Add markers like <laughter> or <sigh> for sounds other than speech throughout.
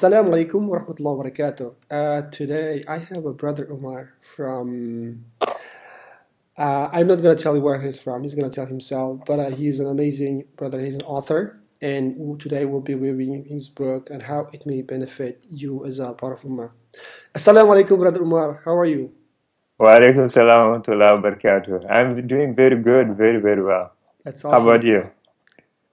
Assalamu alaikum wa rahmatullahi wa barakatuh. Uh, today I have a brother Umar from. Uh, I'm not going to tell you where he's from, he's going to tell himself, but uh, he's an amazing brother. He's an author, and today we'll be reviewing his book and how it may benefit you as a part of Umar. Assalamu alaikum, brother Umar. How are you? Wa alaikum salam wa rahmatullahi wa barakatuh. I'm doing very good, very, very well. That's awesome. How about you?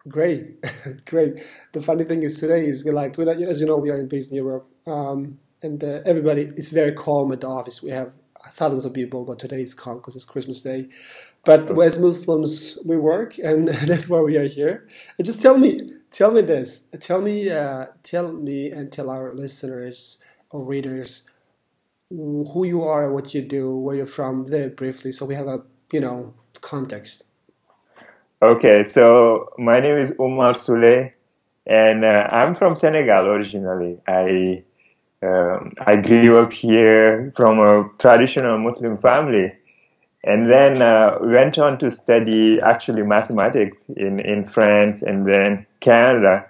Great, <laughs> great. The funny thing is today is like, as you know, we are based in Europe, um, and uh, everybody, it's very calm at the office. We have thousands of people, but today it's calm because it's Christmas Day. But as Muslims, we work, and <laughs> that's why we are here. And just tell me, tell me this, tell me, uh, tell me, and tell our listeners or readers who you are, what you do, where you're from, very briefly, so we have a you know context. Okay, so my name is Umar Souley, and uh, I'm from Senegal originally. I um, I grew up here from a traditional Muslim family, and then uh, went on to study actually mathematics in, in France and then Canada,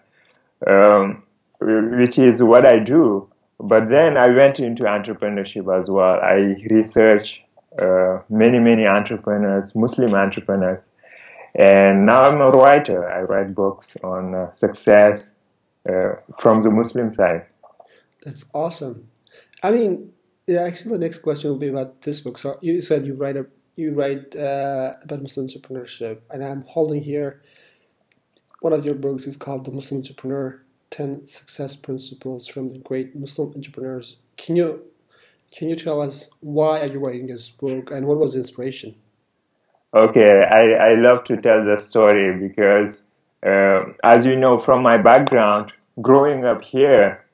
um, which is what I do. But then I went into entrepreneurship as well. I research uh, many, many entrepreneurs, Muslim entrepreneurs. And now I'm a writer. I write books on uh, success uh, from the Muslim side. That's awesome. I mean, yeah, actually, the next question will be about this book. So you said you write a you write uh, about Muslim entrepreneurship, and I'm holding here one of your books. is called The Muslim Entrepreneur: Ten Success Principles from the Great Muslim Entrepreneurs. Can you can you tell us why are you writing this book and what was the inspiration? Okay, I, I love to tell the story because, uh, as you know from my background, growing up here,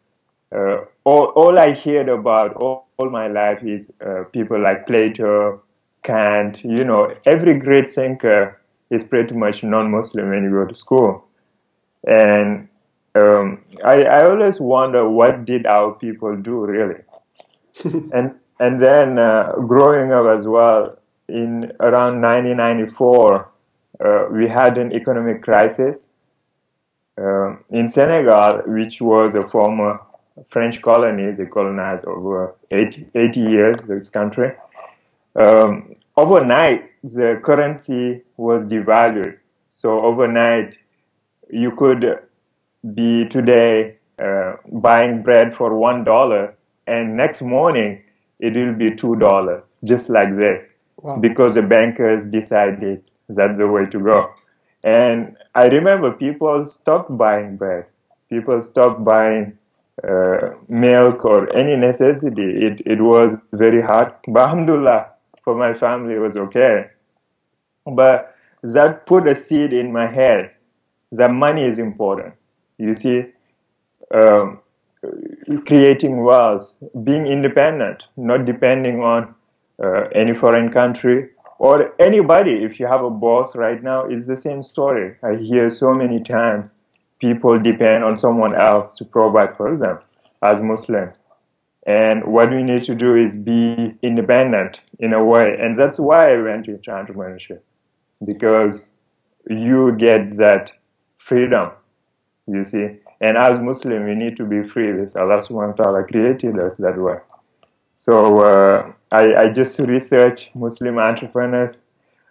uh, all, all I heard about all, all my life is uh, people like Plato, Kant, you know, every great thinker is pretty much non Muslim when you go to school. And um, I, I always wonder what did our people do really? <laughs> and and then uh, growing up as well in around 1994 uh, we had an economic crisis um, in Senegal which was a former French colony. They colonized over 80, 80 years this country. Um, overnight the currency was devalued. So overnight you could be today uh, buying bread for one dollar and next morning it will be two dollars just like this Wow. because the bankers decided that's the way to go. And i remember people stopped buying bread. People stopped buying uh, milk or any necessity. It, it was very hard. <laughs> But alhamdulillah for my family it was okay. But that put a seed in my head that money is important. You see um, creating wealth, being independent, not depending on uh, any foreign country or anybody. If you have a boss right now, it's the same story. I hear so many times people depend on someone else to provide for them as Muslims. And what we need to do is be independent in a way. And that's why I went into entrepreneurship because you get that freedom, you see. And as Muslim, we need to be free. This Allah subhanahu wa ta'ala created us that way. So uh, I, I just researched Muslim entrepreneurs.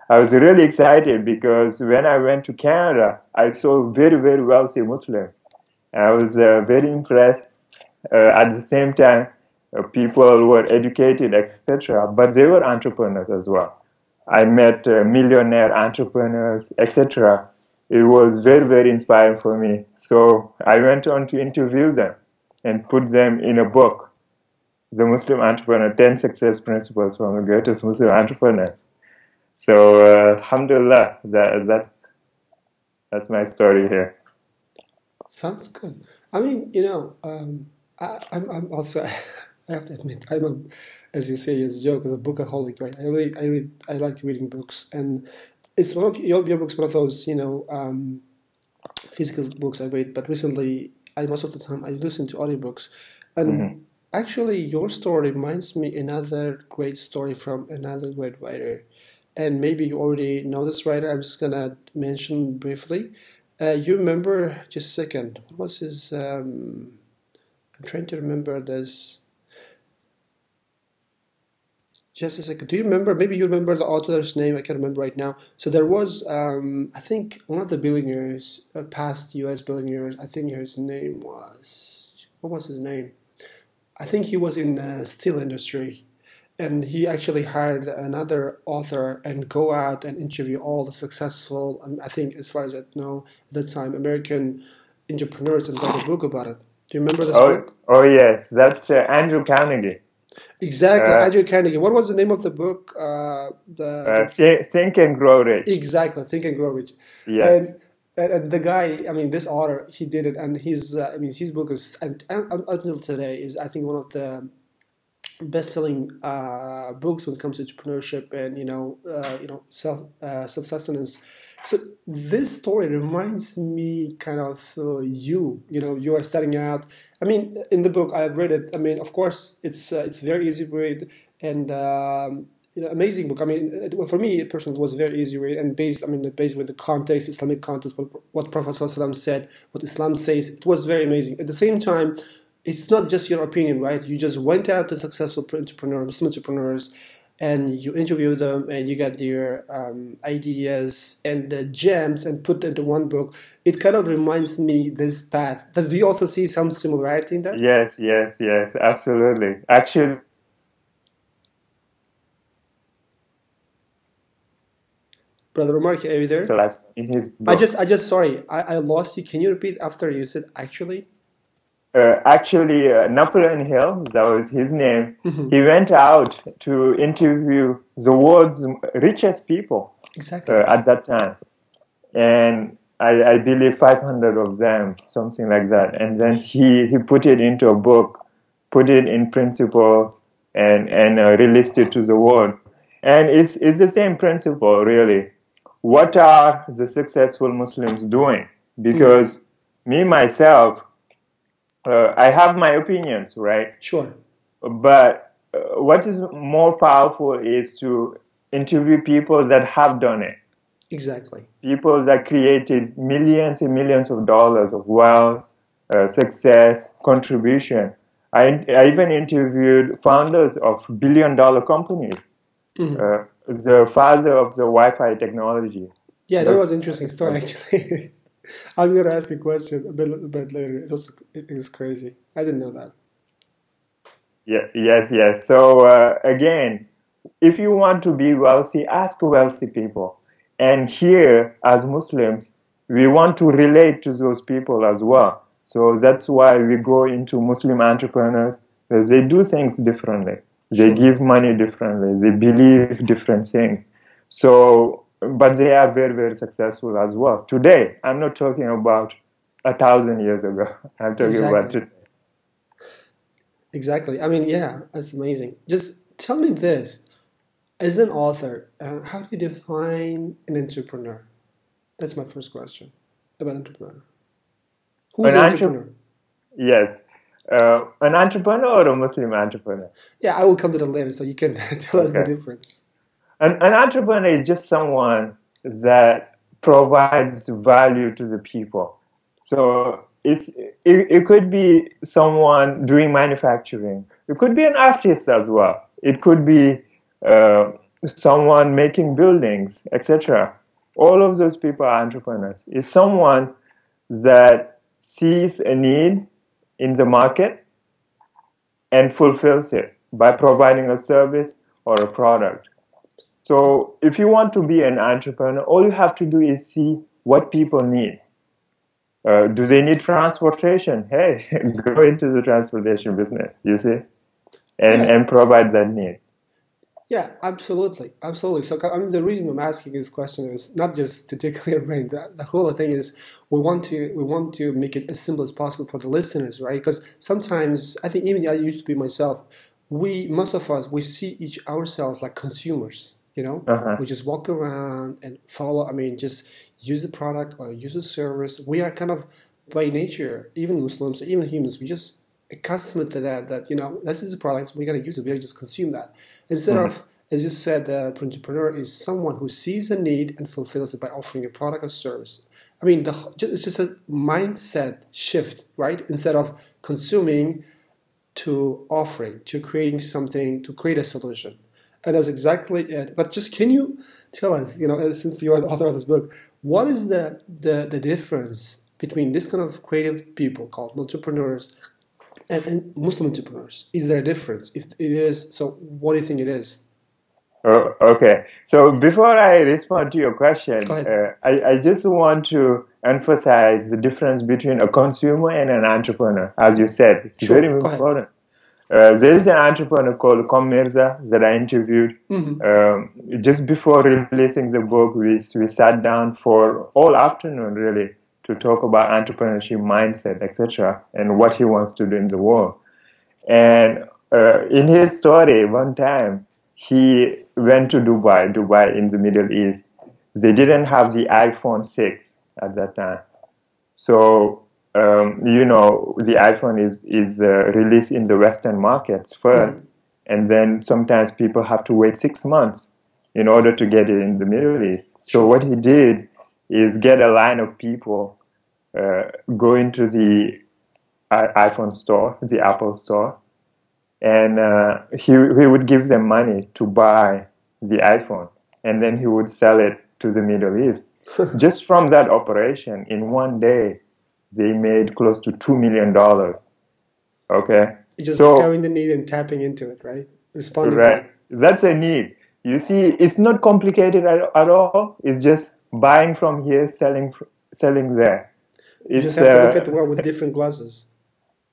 I was really excited because when I went to Canada, I saw very, very wealthy Muslims. I was uh, very impressed. Uh, at the same time, uh, people were educated, etc., but they were entrepreneurs as well. I met uh, millionaire entrepreneurs, etc. It was very, very inspiring for me. So I went on to interview them and put them in a book, The Muslim Entrepreneur 10 Success Principles from the Greatest Muslim Entrepreneurs. So, uh, alhamdulillah, that, that's, that's my story here. Sounds good. I mean, you know, um, I, I'm, I'm also, <laughs> I have to admit, I'm a, as you say, as a joke, the bookaholic, right? I really, I read, I like reading books, and it's one of your, your books, one of those, you know, um, physical books I read. But recently, I most of the time I listen to audiobooks, and Mm-hmm. Actually your story reminds me another great story from another great writer, and maybe you already know this writer. I'm just gonna mention briefly. Uh, you remember just a second. What was his? Um, I'm trying to remember this. Just a second. Do you remember? Maybe you remember the author's name. I can't remember right now. So there was, um, I think, one of the billionaires, uh, past U.S. billionaires. I think his name was what was his name? I think he was in the steel industry, and he actually hired another author and go out and interview all the successful. I think, as far as I know, at the time, American entrepreneurs and write a book about it. Do you remember this Oh, book? oh yes, that's uh, Andrew Carnegie. Exactly, Uh, Andrew Carnegie. What was the name of the book? Uh, the, Uh, Thi- Think and Grow Rich. exactly Think and Grow Rich. Yes. And, and, the guy, I mean, this author, he did it, and his, uh, I mean, his book is, and, and until today, is I think one of the best-selling uh, books when it comes to entrepreneurship and you know, uh, you know, self uh, sustenance. So this story reminds me kind of uh, you. You know, you are starting out. I mean, in the book, I've read it. I mean, of course, it's uh, it's very easy to read and. Um, you know, amazing book. I mean, for me personally, it was very easy read and based. I mean, based with the context, Islamic context, what, what Prophet ﷺ said, what Islam says. It was very amazing. At the same time, it's not just your opinion, right? You just went out to successful entrepreneurs, Muslim entrepreneurs, and you interview them, and you got their um, ideas and the gems, and put into one book. It kind of reminds me this path. Does do you also see some similarity in that? Yes, yes, yes, absolutely. Actually, Brother Mark, are you there? last in his I just, I just, sorry, I, I lost you. Can you repeat after you said actually? uh, actually uh, Napoleon Hill, that was his name. Mm-hmm. He went out to interview the world's richest people Exactly. uh, at that time, and I, I believe 500 of them, something like that. And then he he put it into a book, put it in principles, and and uh, released it to the world. And it's it's the same principle, really. What are the successful Muslims doing? Because me myself, uh, I have my opinions, right? Sure. But uh, what is more powerful is to interview people that have done it, Exactly. people that created millions and millions of dollars of wealth, uh, success, contribution. I, I even interviewed founders of billion dollar companies, uh, the father of the Wi Fi technology. Yeah, that was an interesting story actually. <laughs> I'm gonna ask a question a bit, a bit later. It was it is crazy. I didn't know that. Yeah, yes, yes. So uh, again, if you want to be wealthy, ask wealthy people. And here, as Muslims, we want to relate to those people as well. So that's why we go into Muslim entrepreneurs. because They do things differently. They Sure. give money differently. They believe different things. So, but they are very, very successful as well. Today, I'm not talking about a thousand years ago. <laughs> I'm talking about today. Exactly. I mean, yeah, that's amazing. Just tell me this: as an author, uh, how do you define an entrepreneur? That's my first question about entrepreneur. Who's An an entre- entrepreneur? Yes. Uh, an entrepreneur or a Muslim entrepreneur? Yeah, I will come to the later, so you can <laughs> tell us the difference. An, an entrepreneur is just someone that provides value to the people. So it's, it, it could be someone doing manufacturing. It could be an artist as well. It could be uh, someone making buildings, etc. All of those people are entrepreneurs. It's someone that sees a need in the market and fulfills it by providing a service or a product. So if you want to be an entrepreneur, all you have to do is see what people need. Uh, do they need transportation? Hey, <laughs> go into the transportation business, you see, and, and provide that need. Yeah, absolutely, absolutely. So, I mean, the reason I'm asking this question is not just to tickle <laughs> your brain. The, the whole thing is we want to we want to make it as simple as possible for the listeners, right? Because sometimes I think even I used to be myself. We most of us we see each ourselves like consumers. You know, Uh-huh. we just walk around and follow. I mean, just use the product or use the service. We are kind of by nature, even Muslims, even humans, we just accustomed to that. That you know, this is a product we gotta use it. We gotta just consume that instead Mhm. of, as you said, the entrepreneur is someone who sees a need and fulfills it by offering a product or service. I mean, the, it's just a mindset shift, right? Instead of consuming, to offering, to creating something, to create a solution. And that's exactly it. But just can you tell us, you know, since you are the author of this book, what is the, the, the difference between this kind of creative people called entrepreneurs and, and Muslim entrepreneurs? Is there a difference? If it is, so what do you think it is? Oh, okay. So before I respond to your question, uh, I, I just want to emphasize the difference between a consumer and an entrepreneur. As you said, it's Sure, very important. Uh, there is an entrepreneur called Kom Mirza that I interviewed. Mhm. Um, just before releasing the book, we, we sat down for all afternoon really to talk about entrepreneurship mindset, etc., and what he wants to do in the world. And uh, in his story, one time he went to Dubai, Dubai in the Middle East. They didn't have the iPhone 6 at that time. So, um, you know, the iPhone is, is uh, released in the Western markets 1st and then sometimes people have to wait six months in order to get it in the Middle East. So, what he did is get a line of people uh, go into the iPhone store, the Apple store, and uh, he, he would give them money to buy the iPhone, and then he would sell it to the Middle East. <laughs> Just from that operation, in one day, they made close to $2 million. Okay? Just So- discovering the need and tapping into it, right? Responding. to Right. That's a need. You see, it's not complicated at, at all. It's just buying from here, selling selling there. You just have to look uh, at the world with different glasses.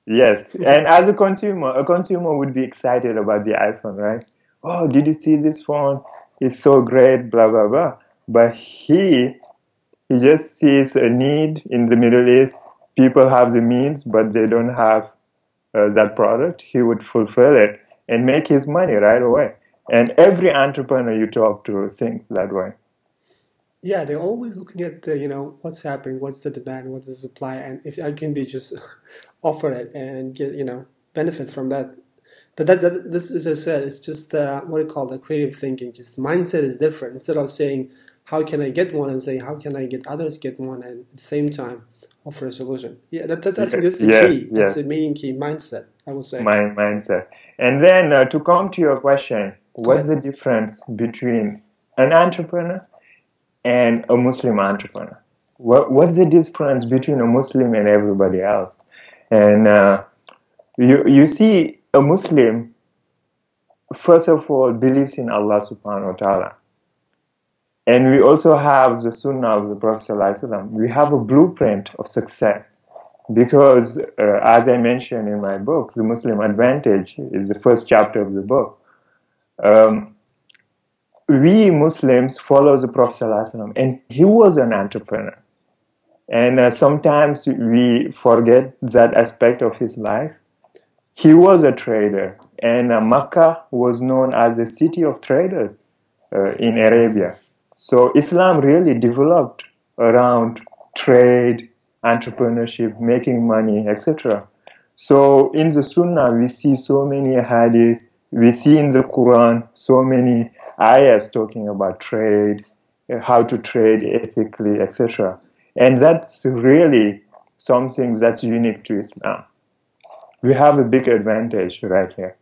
Yes, <laughs> and as a consumer, a consumer would be excited about the iPhone, right? Oh, did you see this phone? It's so great, blah blah blah. But he, he just sees a need in the Middle East. People have the means, but they don't have uh, that product. He would fulfill it and make his money right away. And every entrepreneur you talk to thinks that way. Yeah, they're always looking at the, you know, what's happening, what's the demand, what's the supply, and if I can be just <laughs> offer it and get, you know, benefit from that. But that, that this, as I said, it's just uh, what I call the creative thinking. Just mindset is different. Instead of saying, how can I get one, and saying, how can I get others get one, and at the same time offer a solution. Yeah, that, that, I think that's the Yeah, key. That's the main key mindset, I would say. mind mindset. And then uh, to come to your question, what's the difference between an entrepreneur and a Muslim entrepreneur? What, what's the difference between a Muslim and everybody else? And uh, you you see, a Muslim first of all believes in Allah Subhanahu wa Taala. And we also have the Sunnah of the Prophet. We have a blueprint of success because, uh, as I mentioned in my book, the Muslim Advantage is the first chapter of the book. Um, we Muslims follow the Prophet ﷺ, and he was an entrepreneur. And uh, sometimes we forget that aspect of his life. He was a trader, and uh, Makkah was known as the city of traders uh, in Arabia. So Islam really developed around trade, entrepreneurship, making money, etc. So in the Sunnah, we see so many hadiths. We see in the Quran so many ayahs talking about trade, uh, how to trade ethically, etc. And that's really something that's unique to Islam. We have a big advantage right here.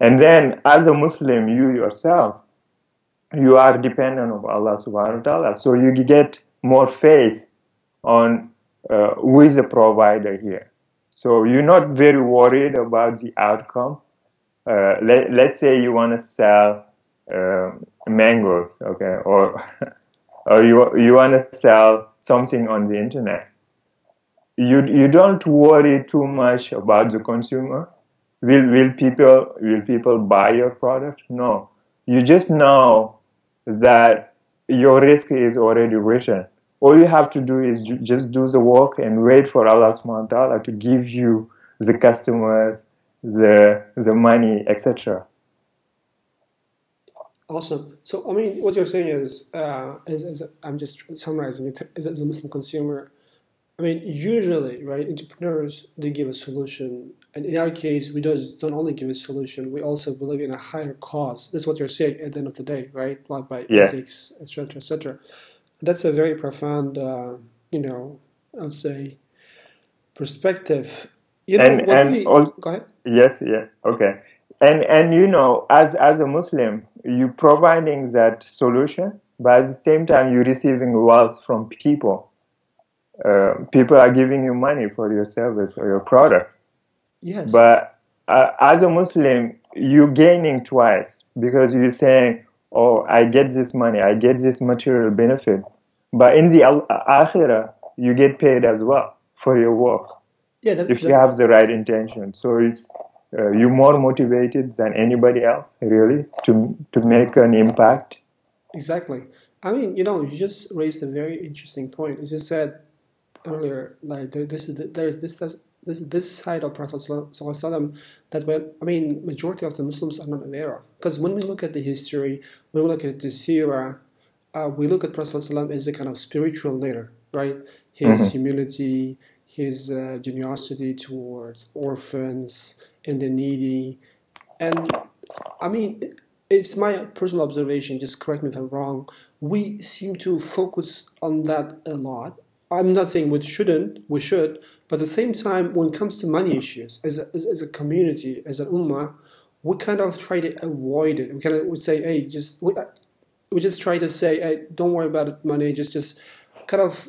And then, as a Muslim, you yourself, you are dependent on Allah subhanahu wa ta'ala. So you get more faith on uh, who is the provider here. So you're not very worried about the outcome. Uh, let, let's say you want to sell um mangoes, okay, or <laughs> or you you want to sell something on the internet. You you don't worry too much about the consumer. Will will people will people buy your product? No. You just know that your rizq is already written. All you have to do is ju- just do the work and wait for Allah subhanahu wa ta'ala to give you the customers, the the money, etc. Awesome. So, I mean, what you're saying is, uh, is, is I'm just summarizing it, is as a Muslim consumer, I mean, usually, right, entrepreneurs, they give a solution. And in our case, we just don't only give a solution, we also believe in a higher cause. That's what you're saying at the end of the day, right? Like by Yes. ethics, etc., etc. That's a very profound, uh, you know, I would say, perspective. You know, And- and really, also- go ahead. Yes, yeah, okay. And and you know, as as a Muslim, you providing that solution, but at the same time, you're receiving wealth from people. Uh, people are giving you money for your service or your product. Yes. But uh, as a Muslim, you're gaining twice because you're saying, "Oh, I get this money, I get this material benefit," but in the al- akhirah, you get paid as well for your work yeah, that's, if you that- have the right intention. So it's uh, you're more motivated than anybody else, really, to to make an impact. Exactly. I mean, you know, you just raised a very interesting point. As you said earlier, like there, this is there's this this this side of Prophet Sallallahu Alaihi Wasallam that when I mean, majority of the Muslims are not aware of. Because when we look at the history, when we look at the seerah, uh, we look at Prophet Wasallam as a kind of spiritual leader, right? His humility, his uh, generosity towards orphans and the needy, and I mean, it's my personal observation. Just correct me if I'm wrong. We seem to focus on that a lot. I'm not saying we shouldn't. We should, but at the same time, when it comes to money issues, as a, as, as a community, as an ummah, we kind of try to avoid it. We kind of would say, "Hey, just we, we just try to say, hey, don't worry about money. Just just kind of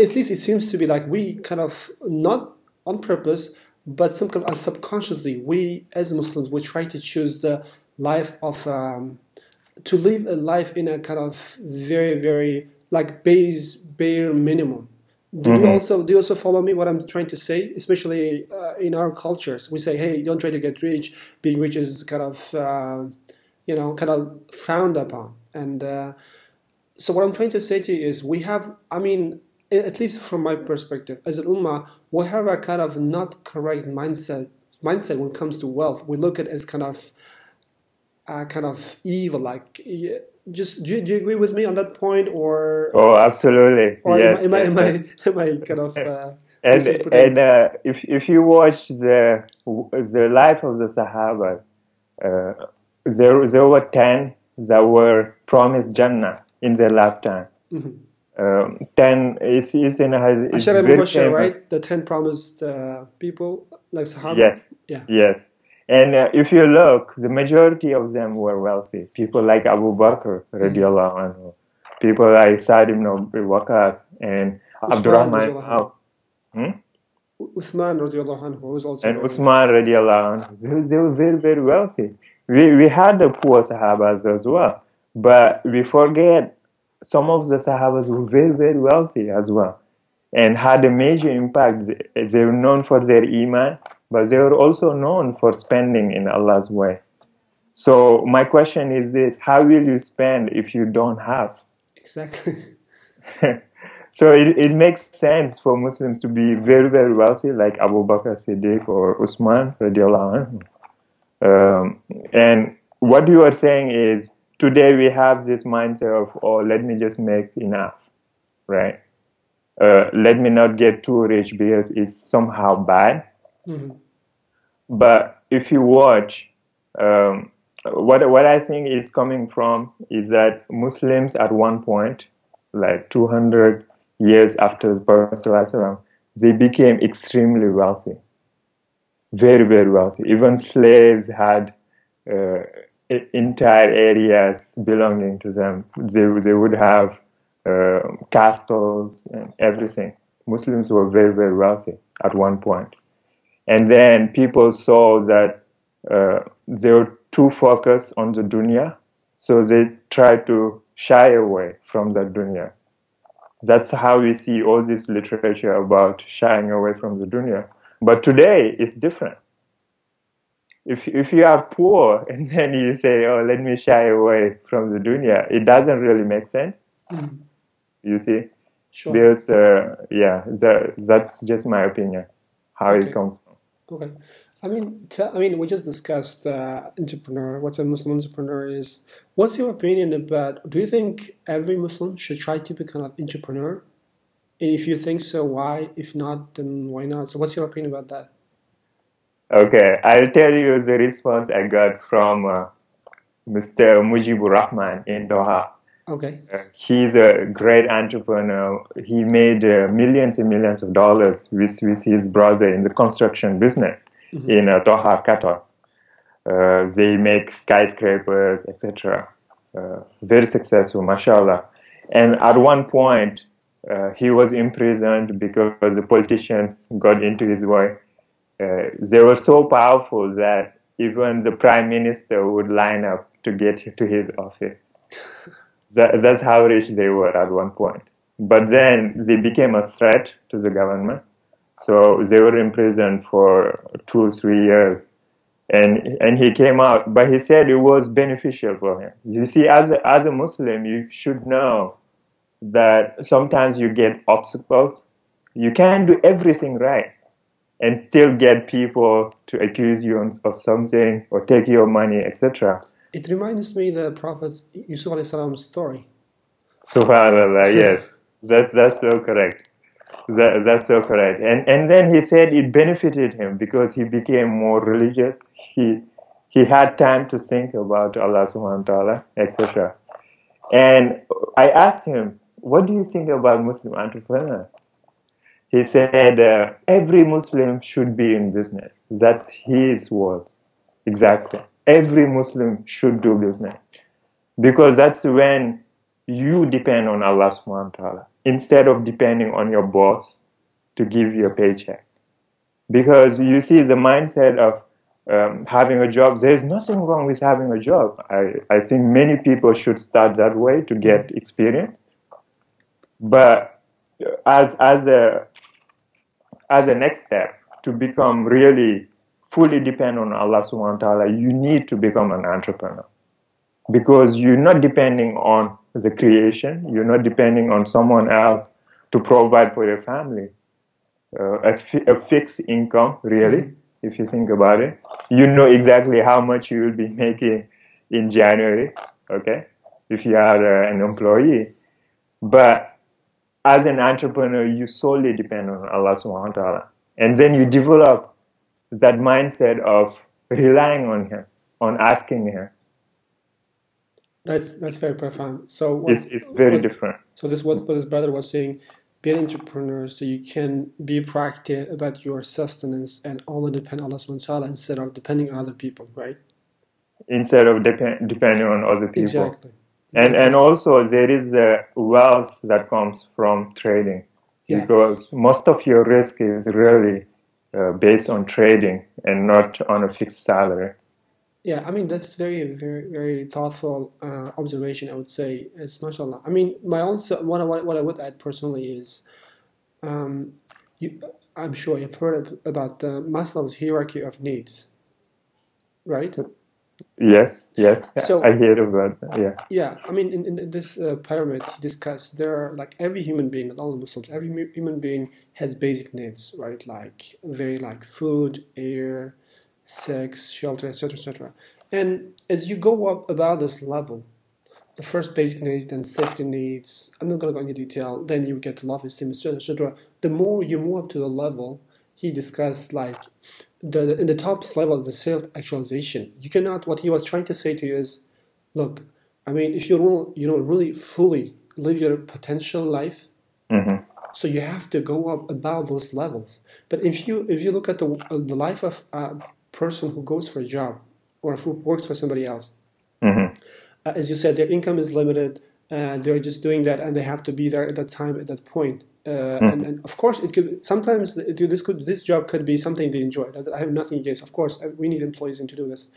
at least it seems to be like we kind of not on purpose, but some kind of subconsciously, we as Muslims we try to choose the life of um, to live a life in a kind of very very like base bare minimum. Do you also do you also follow me what I'm trying to say? Especially uh, in our cultures, we say, "Hey, don't try to get rich. Being rich is kind of uh, you know kind of frowned upon." And uh, so what I'm trying to say to you is, we have, I mean, at least from my perspective, as an ummah, we have a kind of not correct mindset mindset when it comes to wealth. We look at it as kind of uh, kind of evil. Like, just do you, do you agree with me on that point, or Oh, absolutely. or yes. am, I, am, I, am <laughs> I am I kind of uh, and and uh, if if you watch the the life of the Sahaba, uh, there there were ten that were promised Jannah in their lifetime. Um, ten is is in a it's Ashara Mubashir, right? The ten promised uh, people, like Sahaba. Yes. Yeah. Yes. And uh, if you look, the majority of them were wealthy. People like Abu Bakr, radiallahu anhu. People like Sa'd ibn Abi Waqqas and Abdurrahman Hmm? Uthman radiallahu anhu was also and Usman radiallahu anhu. They, they were very, very wealthy. We, we had the poor Sahabas as well. But we forget some of the Sahabas were very, very wealthy as well and had a major impact. They were known for their Iman, but they were also known for spending in Allah's way. So my question is this, how will you spend if you don't have? exactly. <laughs> <laughs> so it, it makes sense for Muslims to be very, very wealthy, like Abu Bakr Siddiq or Usman radiallahu anhu. Um, and what you are saying is today we have this mindset of, oh, let me just make enough, right? Uh, let me not get too rich because it's somehow bad. Mhm. But if you watch, um, what what I think is coming from is that Muslims at one point, like 200 years after the Prophet they became extremely wealthy, very very wealthy. Even slaves had uh, entire areas belonging to them. They they would have uh, castles and everything. Muslims were very very wealthy at one point and then people saw that uh, they were too focused on the dunya, so they tried to shy away from the dunya. That's how we see all this literature about shying away from the dunya. But today it's different. If if you are poor <laughs> and then you say, "Oh, let me shy away from the dunya," it doesn't really make sense. Mhm. You see, Sure. because uh, yeah, that, that's just my opinion. How Okay. it comes. Okay. I mean, t- I mean, we just discussed uh, entrepreneur. What's a Muslim entrepreneur is. What's your opinion about? Do you think every Muslim should try to become an entrepreneur? And if you think so, why? If not, then why not? So, what's your opinion about that? Okay, I'll tell you the response I got from uh, Mr. Mujibur Rahman in Doha. Okay. Uh, he's a great entrepreneur. He made uh, millions and millions of dollars with, with his brother in the construction business in uh, Doha, Qatar. Uh, they make skyscrapers, etc. Uh, very successful, mashallah. And at one point, uh, he was imprisoned because the politicians got into his way. Uh, they were so powerful that even the prime minister would line up to get <laughs> to his office. That, that's how rich they were at one point. But then they became a threat to the government. So they were imprisoned for two, or three years. And, and he came out, but he said it was beneficial for him. You see, as a, as a Muslim, you should know that sometimes you get obstacles. You can't do everything right and still get people to accuse you of something or take your money, etc. It reminds me the Prophet Yusuf salam's story. Subhanallah, <laughs> yes, that's that's so correct. That, that's so correct. And and then he said it benefited him because he became more religious. He he had time to think about Allah subhanahu wa ta'ala, etc. And I asked him, what do you think about Muslim entrepreneurs? He said, uh, every Muslim should be in business. That's his words. Exactly. Every Muslim should do business. Because that's when you depend on Allah subhanahu wa ta'ala instead of depending on your boss to give you a paycheck. Because you see the mindset of um, having a job, there's nothing wrong with having a job. I, I think many people should start that way to get experience. But as, as, a, as a next step, to become really fully depend on Allah subhanahu wa ta'ala, you need to become an entrepreneur. Because you're not depending on the creation, you're not depending on someone else to provide for your family. Uh, a, fi- a fixed income, really, if you think about it. You know exactly how much you will be making in January, okay, if you are uh, an employee. But as an entrepreneur, you solely depend on Allah subhanahu wa ta'ala. And then you develop that mindset of relying on Him, on asking Him. That's that's very profound. So what, It's, it's very what- different. So this what what his brother was saying. Be an entrepreneur so you can be practical about your sustenance and only depend on Allah subhanahu wa ta'ala instead of depending on other people, right? Instead of depend, depending on other people. Exactly. And, and also, there is the wealth that comes from trading. Yeah. Because most of your rizq is really uh, based on trading and not on a fixed salary. Yeah, I mean that's very, very, very thoughtful uh, observation. I would say it's mashallah. I mean, my also what I, what I would add personally is, um, you, I'm sure you've heard about the Maslow's hierarchy of needs, right? Yes, yes. So- I hear about that. Yeah. Yeah, I mean, in, in this uh, pyramid he discussed, there are like every human being, not only Muslims, every mu- human being has basic needs, right? Like very like food, air, sex, shelter, etc., etc. And as you go up about this level, the first basic needs, then safety needs. I'm not going to go into detail. Then you get love, esteem, etc., etc. The more you move up to the level, he discussed like the, the in the top level, the self actualization. You cannot. What he was trying to say to you is, look, I mean, if you don't, you know, really fully live your potential life, hmm so you have to go up above those levels. But if you if you look at the uh, the life of a person who goes for a job or who works for somebody else, hmm uh, as you said, their income is limited. And they're just doing that, and they have to be there at that time, at that point. Uh, and, and of course, it could sometimes this could this job could be something they enjoy. I have nothing against. Of course, uh, we need employees to do this,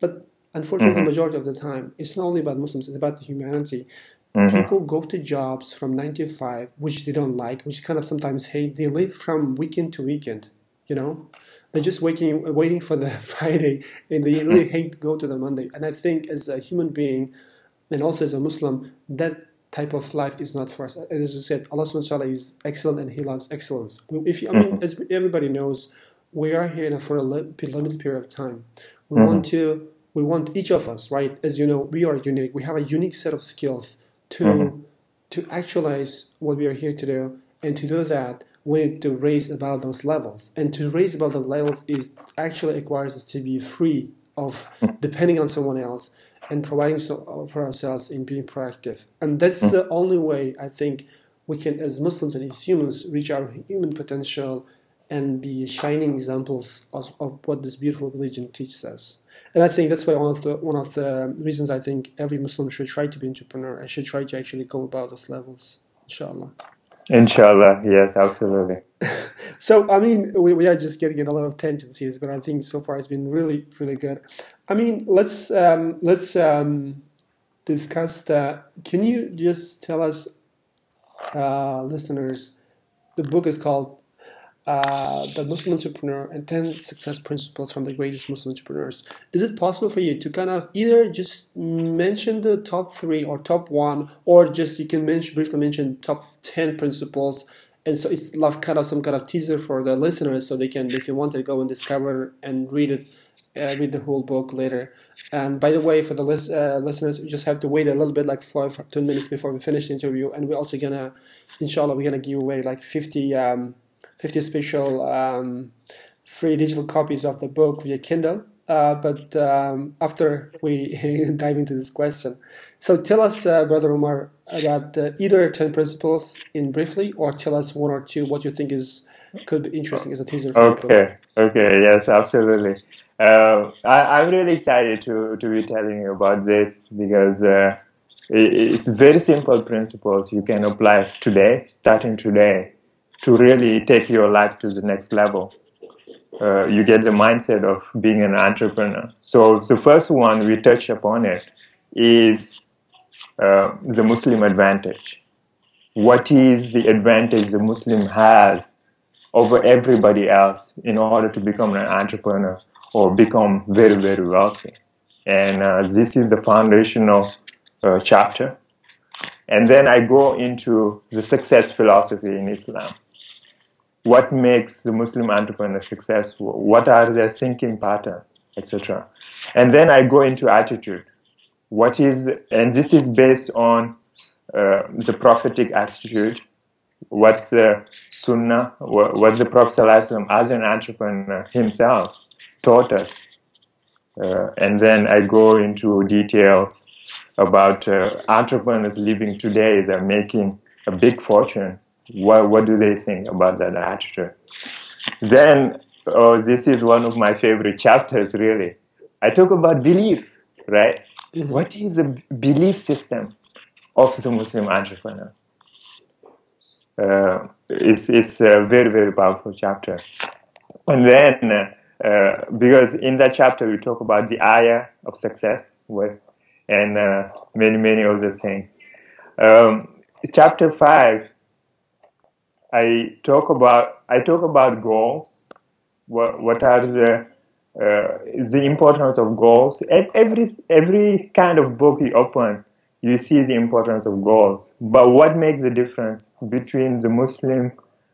but unfortunately, Mhm. majority of the time, it's not only about Muslims; it's about humanity. hmm People go to jobs from nine to five, which they don't like, which kind of sometimes hate. They live from weekend to weekend. You know, they're just waiting, waiting for the <laughs> Friday, and they really <laughs> hate go to the Monday. And I think as a human being, and also as a Muslim, that type of life is not for us. And as you said, Allah subhanahu wa ta'ala is excellent and He loves excellence. If you, I mean, mm-hmm. as everybody knows, we are here for a limited period of time. We mm-hmm. want to, we want each of us, right? As you know, we are unique. We have a unique set of skills to Mhm. to actualize what we are here to do And to do that, we need to raise above those levels. And to raise above those levels is actually requires us to be free of mm-hmm. depending on someone else and providing so uh, for ourselves in being proactive. And that's mm. the only way I think we can, as Muslims and as humans, reach our human potential and be shining examples of, of what this beautiful religion teaches us. And I think that's why one of the one of the reasons I think every Muslim should try to be entrepreneur and should try to actually go about those levels. Inshallah. Inshallah, yes, absolutely. <laughs> so I mean, we, we are just getting in a lot of tangents here, but I think so far it's been really, really good. I mean, let's um, let's um, discuss that. Can you just tell us, uh, listeners, the book is called uh, the Muslim entrepreneur and 10 success principles from the greatest Muslim entrepreneurs. Is it possible for you to kind of either just mention the top three or top one, or just you can mention, briefly mention top 10 principles? And so it's like kind of some kind of teaser for the listeners so they can, if you want to go and discover and read it, uh, read the whole book later. And by the way, for the list, uh, listeners, you just have to wait a little bit, like five, 10 minutes before we finish the interview. And we're also gonna, inshallah, we're gonna give away like 50 um, 50 special um, free digital copies of the book via Kindle. Uh, but um, after we <laughs> dive into this question, so tell us, uh, Brother Umar, about uh, either 10 principles in briefly, or tell us one or two what you think is could be interesting as a teaser. Okay, okay, yes, absolutely. Uh, I, am really excited to, to be telling you about this because uh, it, it's very simple principles you can apply today, starting today, to really take your life to the next level. Uh, you get the mindset of being an entrepreneur. So the first one we touch upon it is uh, the Muslim advantage. What is the advantage the Muslim has over everybody else in order to become an entrepreneur or become very, very wealthy? And uh, this is the foundational uh, chapter. And then I go into the success philosophy in Islam what makes the Muslim entrepreneur successful, what are their thinking patterns, etc. And then I go into attitude. What is, and this is based on uh, the prophetic attitude, what's the sunnah, what the Prophet as an entrepreneur himself taught us. Uh, and then I go into details about uh, entrepreneurs living today that are making a big fortune what, what do they think about that attitude? Then, oh, this is one of my favorite chapters, really. I talk about belief, right? Mm-hmm. What is the belief system of the Muslim entrepreneur? Uh, it's, it's a very, very powerful chapter. And then, uh, because in that chapter we talk about the ayah of success with, and uh, many, many other things. Um, chapter 5 I talk about I talk about goals. What what are the uh, the importance of goals? Every every kind of book you open, you see the importance of goals. But what makes the difference between the Muslim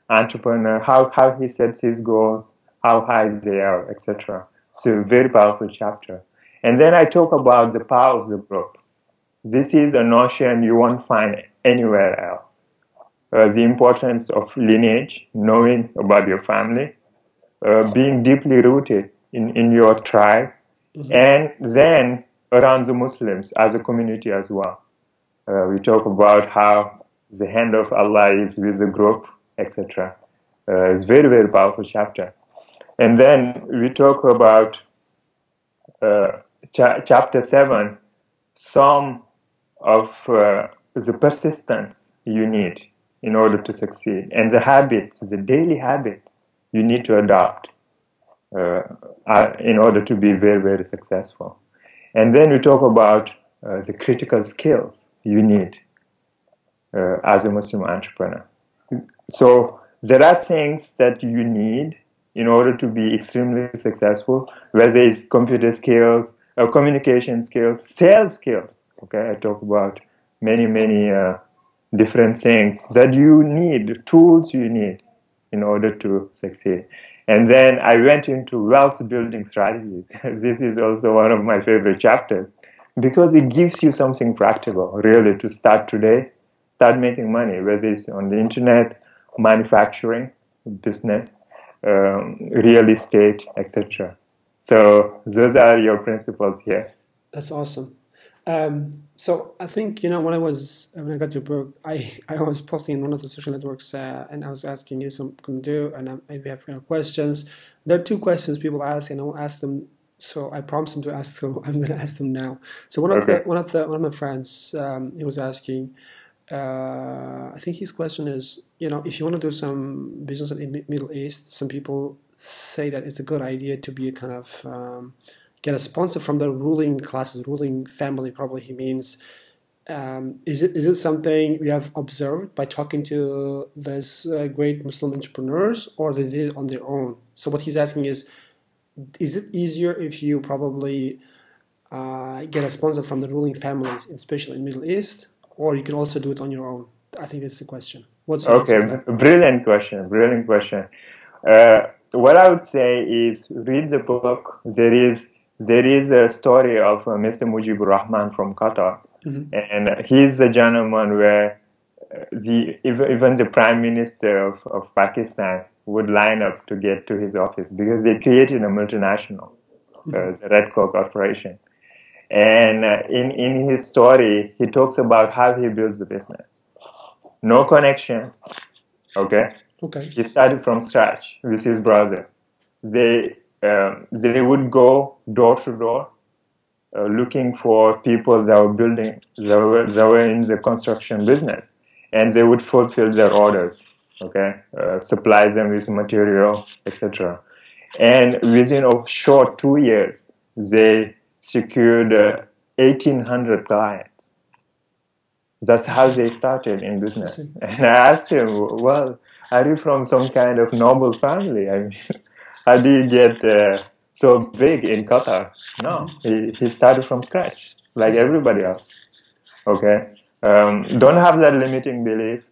entrepreneur, how how he sets his goals, how high they are, etc. A very powerful chapter. And then I talk about the power of the group. This is a notion you won't find anywhere else uh, the importance of lineage, knowing about your family, uh, being deeply rooted in, in your tribe, mm-hmm. and then around the Muslims as a community as well. Uh, we talk about how the hand of Allah is with the group, etc. Uh, it's very, very powerful chapter. And then we talk about uh, cha- chapter 7, some of uh, the persistence you need in order to succeed. And the habits, the daily habits, you need to adopt uh, in order to be very, very successful. And then we talk about uh, the critical skills you need uh, as a Muslim entrepreneur. So there are things that you need in order to be extremely successful, whether it's computer skills, uh, communication skills, sales skills. Okay, I talk about many, many uh, different things that you need, tools you need in order to succeed. And then I went into wealth building strategies. <laughs> this is also one of my favorite chapters because it gives you something practical, really, to start today, start making money, whether it's on the internet manufacturing business, um, real estate, etc. So those are your principles here. That's awesome. Um, so I think you know when I was when I got your book, I, <laughs> I was posting in one of the social networks uh, and I was asking you some can do and I maybe have you know, questions. There are two questions people ask and I will ask them. So I promised them to ask, <laughs> so I'm going to ask them now. So one of the one of the one of my friends um, he was asking. Uh, I think his question is, you know, if you want to do some business in the Middle East, some people say that it's a good idea to be a kind of um, get a sponsor from the ruling classes, ruling family. Probably he means. Um, is it is it something we have observed by talking to these uh, great Muslim entrepreneurs, or they did it on their own? So what he's asking is, is it easier if you probably uh, get a sponsor from the ruling families, especially in Middle East, or you can also do it on your own? I think that's the question. What's okay? Brilliant question. Brilliant question. Uh, what I would say is read the book. There is there is a story of uh, Mr. Mujibur Rahman from Qatar, mm-hmm. and he's a gentleman where uh, the even the prime minister of, of Pakistan would line up to get to his office because they created a multinational, mm-hmm. uh, the Redco Corporation. And uh, in, in his story, he talks about how he builds the business. No connections, okay? Okay. He started from scratch with his brother. They um, they would go door to door uh, looking for people that were building, that were, that were in the construction business, and they would fulfill their orders. Okay, uh, supply them with material, etc. And within a short two years, they secured uh, 1,800 clients. That's how they started in business. And I asked him, "Well, are you from some kind of noble family? I mean, <laughs> how do you get uh, so big in Qatar? No, he, he started from scratch, like everybody else. Okay, um, don't have that limiting belief.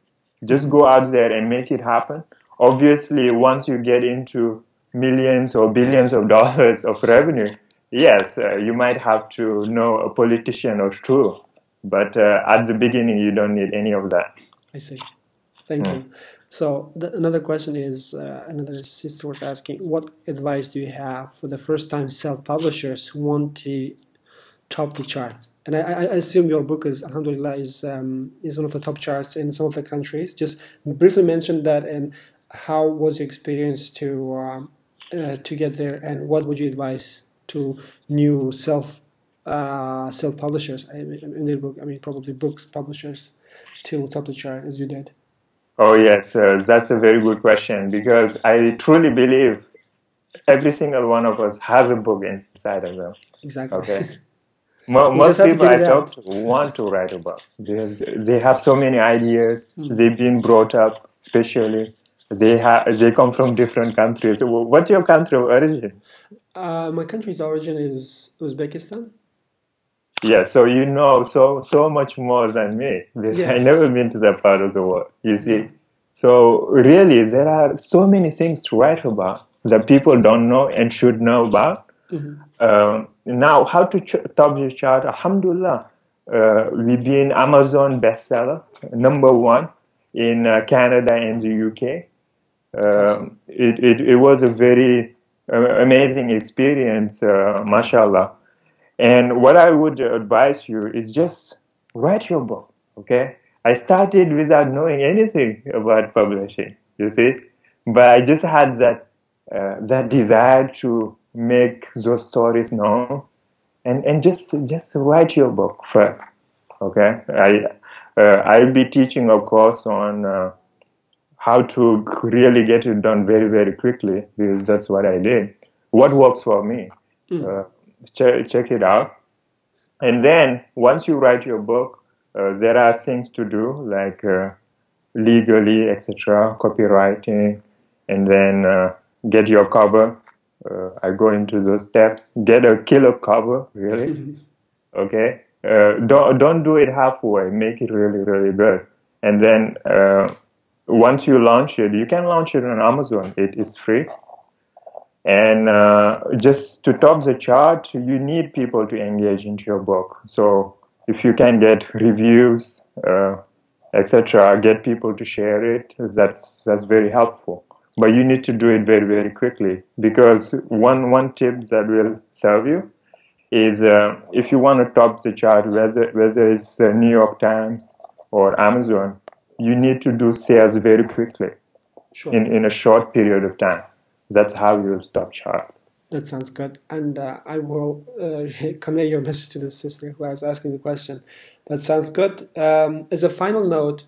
Just go out there and make it happen. Obviously, once you get into millions or billions of <laughs> dollars of revenue, yes, uh, you might have to know a politician or two. But uh, at the beginning, you don't need any of that. I see. Thank mm. you. So the, another question is uh, another sister was asking, what advice do you have for the first-time self-publishers who want to top the chart? And I, I assume your book is Alhamdulillah is um, is one of the top charts in some of the countries. Just briefly mention that and how was your experience to uh, uh, to get there, and what would you advise to new self uh, self publishers in their book? I mean, probably books publishers to top the chart as you did. Oh, yes, uh, that's a very good question because I truly believe every single one of us has a book inside of them. Exactly. Okay. <laughs> Most people I talk to want to write a book because they have so many ideas. Mm. They've been brought up, especially. They have they come from different countries. What's your country of origin? Uh, my country's origin is Uzbekistan. Yeah, so you know so so much more than me because yeah. I never been to that part of the world. You see, so really there are so many things to write about that people don't know and should know about. Mm-hmm. Um, now, how to ch- top the chart? Alhamdulillah, uh, we've been Amazon bestseller, number one in uh, Canada and the UK. Um, it, it, it was a very uh, amazing experience, uh, mashallah. And what I would advise you is just write your book, okay? I started without knowing anything about publishing, you see? But I just had that, uh, that desire to make those stories known and, and just, just write your book first, okay? I, uh, I'll be teaching a course on uh, how to really get it done very, very quickly because that's what I did. What works for me. Mm check, check it out. And then once you write your book, uh, there are things to do like uh, legally, etc., copyrighting, and then uh, get your cover. Uh, I go into those steps. Get a killer cover, really. <laughs> okay. Uh, don't don't do it halfway. Make it really really good. And then uh, once you launch it, you can launch it on Amazon. It is free and uh, just to top the chart, you need people to engage into your book. So if you can get reviews, uh, etc. Get people to share it. That's that's very helpful. But you need to do it very very quickly because one one tip that will serve you is uh, if you want to top the chart, whether whether it's the New York Times or Amazon, you need to do sales very quickly Sure. in, in a short period of time. That's how you top charts. That sounds good. And uh, I will uh, <laughs> convey your message to the sister who was asking the question. That sounds good. Um, as a final note,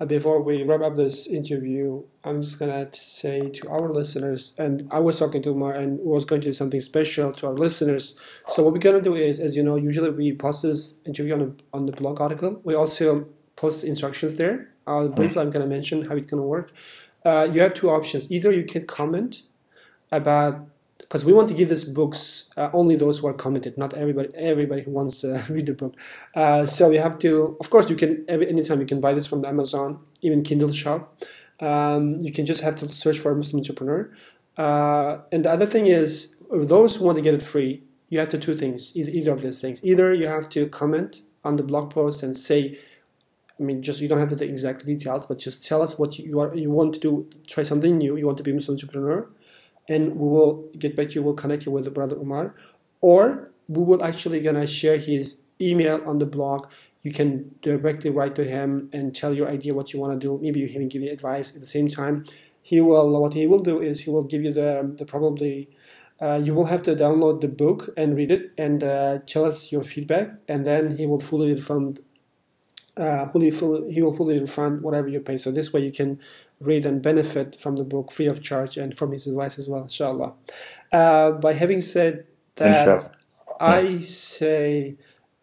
uh, before we wrap up this interview, I'm just going to say to our listeners, and I was talking to Umar and was going to do something special to our listeners. So, what we're going to do is, as you know, usually we post this interview on, a, on the blog article. We also post instructions there. Uh, briefly, I'm going to mention how it's going to work. Uh, you have two options. Either you can comment about because we want to give these books uh, only those who are commented, not everybody everybody who wants to <laughs> read the book. Uh, so you have to, of course, you can every anytime you can buy this from the Amazon, even Kindle shop. Um, you can just have to search for a Muslim entrepreneur. Uh, and the other thing is, those who want to get it free, you have to do two things, either, either of these things. Either you have to comment on the blog post and say, I mean, just you don't have to the exact details, but just tell us what you are you want to do, try something new. You want to be a Muslim entrepreneur, and we will get back to you. We'll connect you with the brother Umar, or we will actually gonna share his email on the blog. You can directly write to him and tell your idea what you want to do. Maybe you can give you advice at the same time. He will. What he will do is he will give you the the probably. Uh, you will have to download the book and read it and uh, tell us your feedback, and then he will fully refund uh, fully, fully, he will fully refund whatever you pay. So this way you can read and benefit from the book free of charge and from his advice as well, inshallah. Uh, by having said that, Inshallah. I say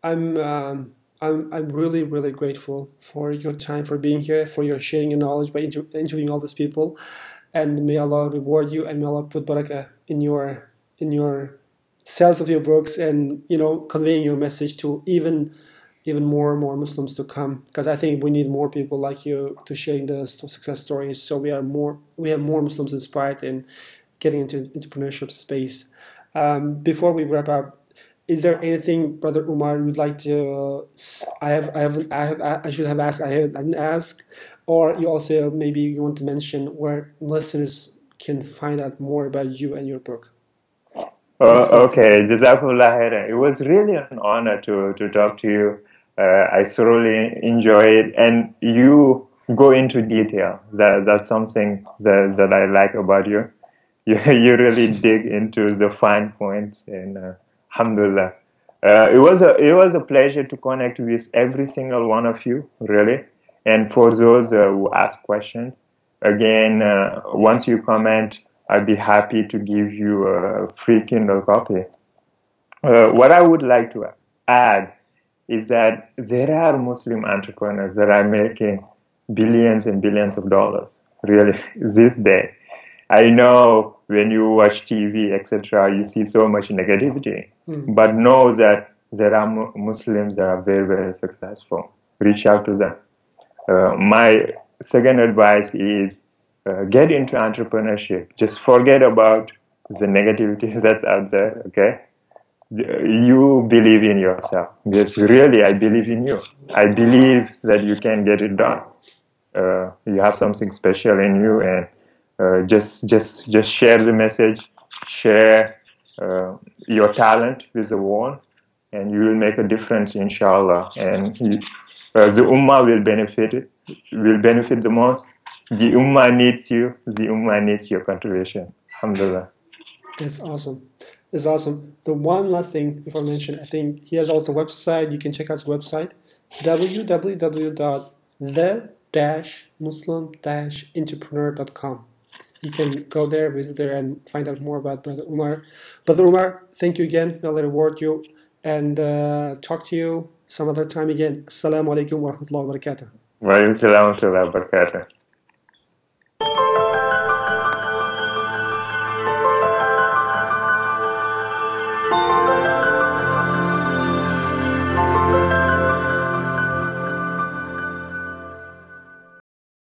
I'm, um, I'm, I'm really, really grateful for your time, for being here, for your sharing your knowledge by inter- interviewing all these people. And may Allah reward you and may Allah put barakah in your, in your sales of your books and, you know, conveying your message to even even more and more Muslims to come because I think we need more people like you to sharing the success stories. So we are more we have more Muslims inspired in getting into entrepreneurship space. Um, before we wrap up, is there anything, Brother Umar, you'd like to? s- I have I have I have I should have asked. I haven't asked, or you also maybe you want to mention where listeners can find out more about you and your book. Oh, okay, Jazakallah. It was really an honor to, to talk to you. Uh, I thoroughly enjoy it, and you go into detail. That that's something that, that I like about you. <laughs> You you really dig into the fine points, and uh, alhamdulillah. Uh, it was a it was a pleasure to connect with every single one of you, really. And for those uh, who ask questions, again, uh, once you comment, I'd be happy to give you a free Kindle copy. Uh, what I would like to add is that there are Muslim entrepreneurs that are making billions and billions of dollars, really, <laughs> this day. I know when you watch TV, etc., you see so much negativity, but know that there are Muslims that are very, very successful. Reach out to them. Uh, my second advice is uh, get into entrepreneurship. Just forget about the negativity <laughs> that's out there, okay? You believe in yourself. Yes, really, I believe in you. I believe that you can get it done. Uh, you have something special in you, and uh, just, just, just share the message. Share uh, your talent with the world, and you will make a difference, inshallah. And you, uh, the ummah will benefit it, will benefit the most. The ummah needs you. The ummah needs your contribution. Alhamdulillah. That's awesome. That's awesome. The one last thing before I mention, I think he has also a website. You can check out his website www.the-muslim-entrepreneur.com. You can go there, visit there, and find out more about Brother Umar. Brother Umar, thank you again. May Allah reward you and uh, talk to you some other time again. Assalamu alaikum wa rahmatullahi wa barakatuh. Wa alaikum salam wa rahmatullahi wa barakatuh.